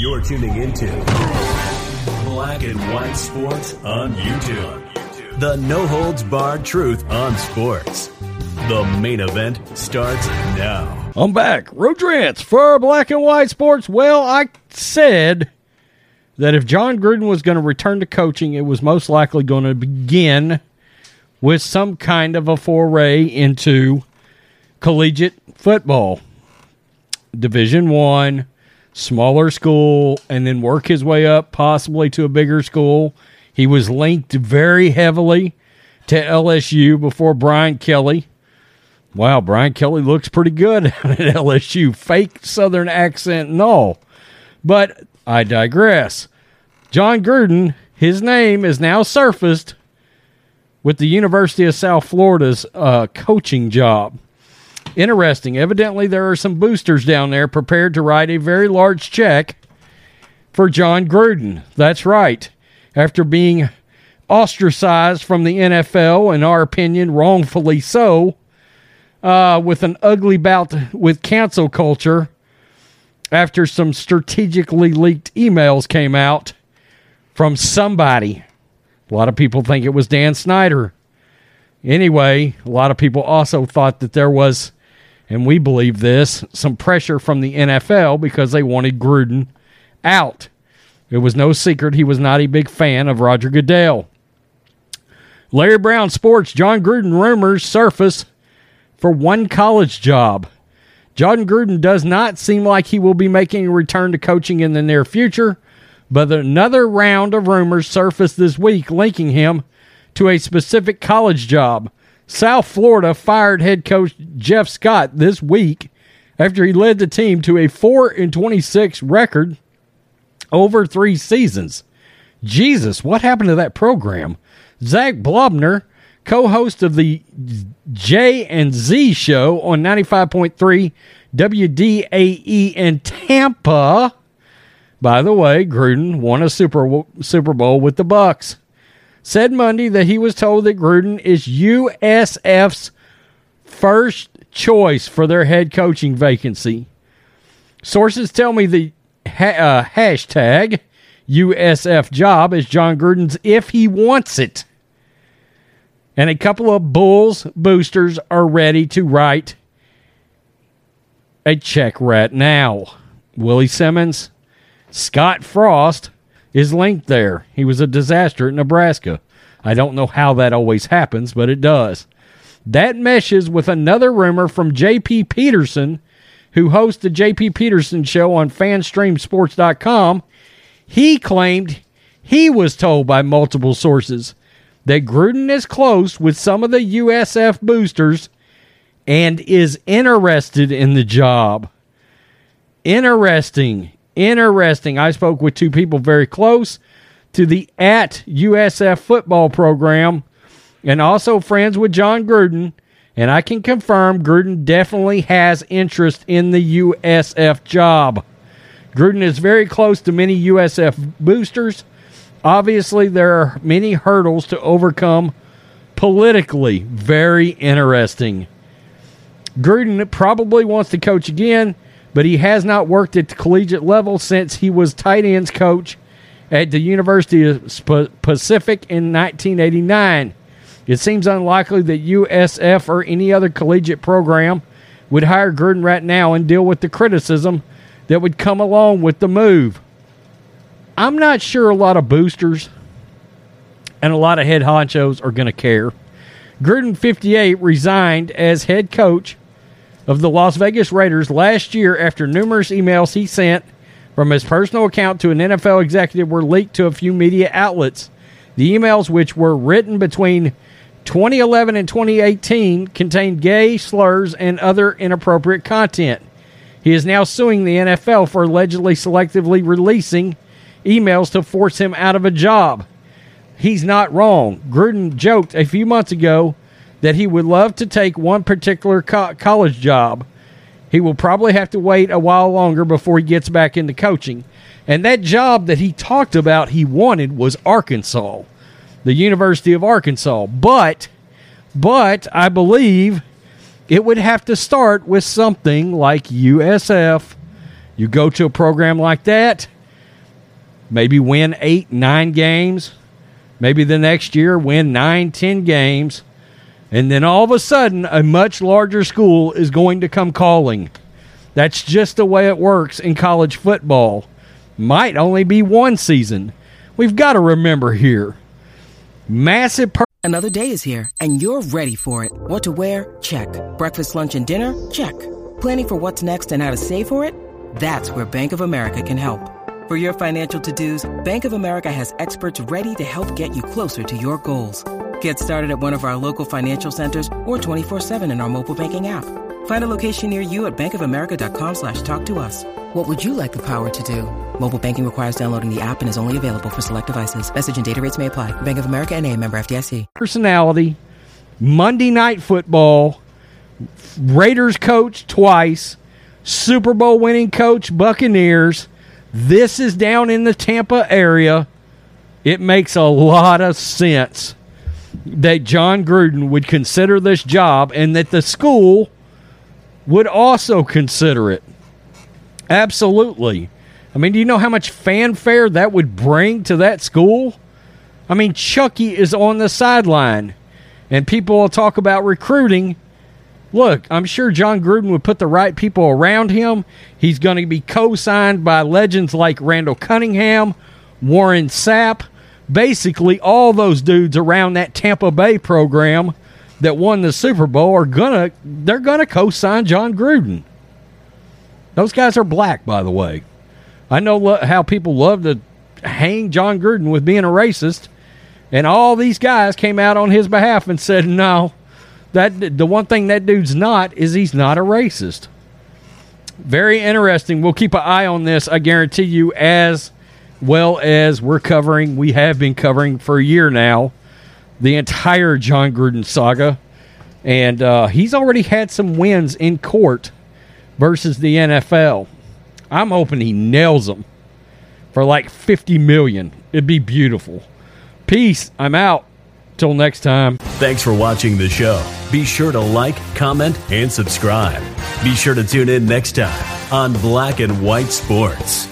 You're tuning into Black and White Sports on YouTube. The no holds barred truth on sports. The main event starts now. I'm back. Rodrance for Black and White Sports. Well, I said that if Jon Gruden was going to return to coaching, it was most likely going to begin with some kind of a foray into collegiate football. Division One, smaller school, and then work his way up possibly to a bigger school. He was linked very heavily to LSU before Brian Kelly. Wow, Brian Kelly looks pretty good at LSU. Fake Southern accent and all. But I digress. Jon Gruden, his name is now surfaced with the University of South Florida's uh, coaching job. Interesting. Evidently, there are some boosters down there prepared to write a very large check for Jon Gruden. That's right. After being ostracized from the NFL, in our opinion, wrongfully so, uh, with an ugly bout with cancel culture after some strategically leaked emails came out from somebody. A lot of people think it was Dan Snyder. Anyway, a lot of people also thought that there was and we believe this, some pressure from the NFL because they wanted Gruden out. It was no secret he was not a big fan of Roger Goodell. Larry Brown Sports, Jon Gruden rumors surface for one college job. Jon Gruden does not seem like he will be making a return to coaching in the near future, but another round of rumors surfaced this week linking him to a specific college job. South Florida fired head coach Jeff Scott this week after he led the team to a 4 and 26 record over 3 seasons. Jesus, what happened to that program? Zach Blobner, co-host of the J and Z show on 95.3 WDAE in Tampa. By the way, Gruden won a Super Super Bowl with the Bucs said Monday that he was told that Gruden is USF's first choice for their head coaching vacancy. Sources tell me the ha- uh, hashtag USF job is Jon Gruden's if he wants it. And a couple of Bulls boosters are ready to write a check right now. Willie Simmons, Scott Frost, is linked there. He was a disaster at Nebraska. I don't know how that always happens, but it does. That meshes with another rumor from J.P. Peterson, who hosts the J.P. Peterson show on fanstreamsports.com. He claimed he was told by multiple sources that Gruden is close with some of the USF boosters and is interested in the job. Interesting. Interesting. I spoke with two people very close to the at USF football program and also friends with Jon Gruden. And I can confirm Gruden definitely has interest in the USF job. Gruden is very close to many USF boosters. Obviously, there are many hurdles to overcome politically. Very interesting. Gruden probably wants to coach again but he has not worked at the collegiate level since he was tight ends coach at the University of Pacific in 1989. It seems unlikely that USF or any other collegiate program would hire Gruden right now and deal with the criticism that would come along with the move. I'm not sure a lot of boosters and a lot of head honchos are going to care. Gruden 58 resigned as head coach of the Las Vegas Raiders last year after numerous emails he sent from his personal account to an NFL executive were leaked to a few media outlets. The emails, which were written between 2011 and 2018, contained gay slurs and other inappropriate content. He is now suing the NFL for allegedly selectively releasing emails to force him out of a job. He's not wrong. Gruden joked a few months ago that he would love to take one particular co- college job. He will probably have to wait a while longer before he gets back into coaching. And that job that he talked about he wanted was Arkansas, the University of Arkansas. But, but I believe it would have to start with something like USF. You go to a program like that, maybe win eight, nine games, maybe the next year win nine, ten games, and then all of a sudden a much larger school is going to come calling. That's just the way it works in college football. Might only be one season. We've got to remember here. Massive. Per- Another day is here, and you're ready for it. What to wear? Check. Breakfast, lunch, and dinner? Check. Planning for what's next and how to save for it? That's where Bank of America can help. For your financial to-dos, Bank of America has experts ready to help get you closer to your goals. Get started at one of our local financial centers or 24-7 in our mobile banking app. Find a location near you at bankofamerica.com slash talk to us. What would you like the power to do? Mobile banking requires downloading the app and is only available for select devices. Message and data rates may apply. Bank of America and a member FDIC. personality, Monday Night Football, Raiders coach twice, Super Bowl winning coach Buccaneers. This is down in the Tampa area. It makes a lot of sense that Jon Gruden would consider this job and that the school would also consider it. Absolutely. I mean, do you know how much fanfare that would bring to that school? I mean, Chucky is on the sideline, and people will talk about recruiting. Look, I'm sure Jon Gruden would put the right people around him. He's going to be co signed by legends like Randall Cunningham, Warren Sapp, basically all those dudes around that Tampa Bay program that won the Super Bowl are gonna they're gonna co-sign Jon Gruden. Those guys are black, by the way. I know lo- how people love to hang Jon Gruden with being a racist, and all these guys came out on his behalf and said, "No, that the one thing that dude's not is he's not a racist." Very interesting. We'll keep an eye on this. I guarantee you, as well as we're covering, we have been covering for a year now, the entire Jon Gruden saga, and uh, he's already had some wins in court versus the NFL. I'm hoping he nails them for like 50 million. It'd be beautiful. Peace. I'm out. Till next time. Thanks for watching the show. Be sure to like, comment, and subscribe. Be sure to tune in next time on Black and White Sports.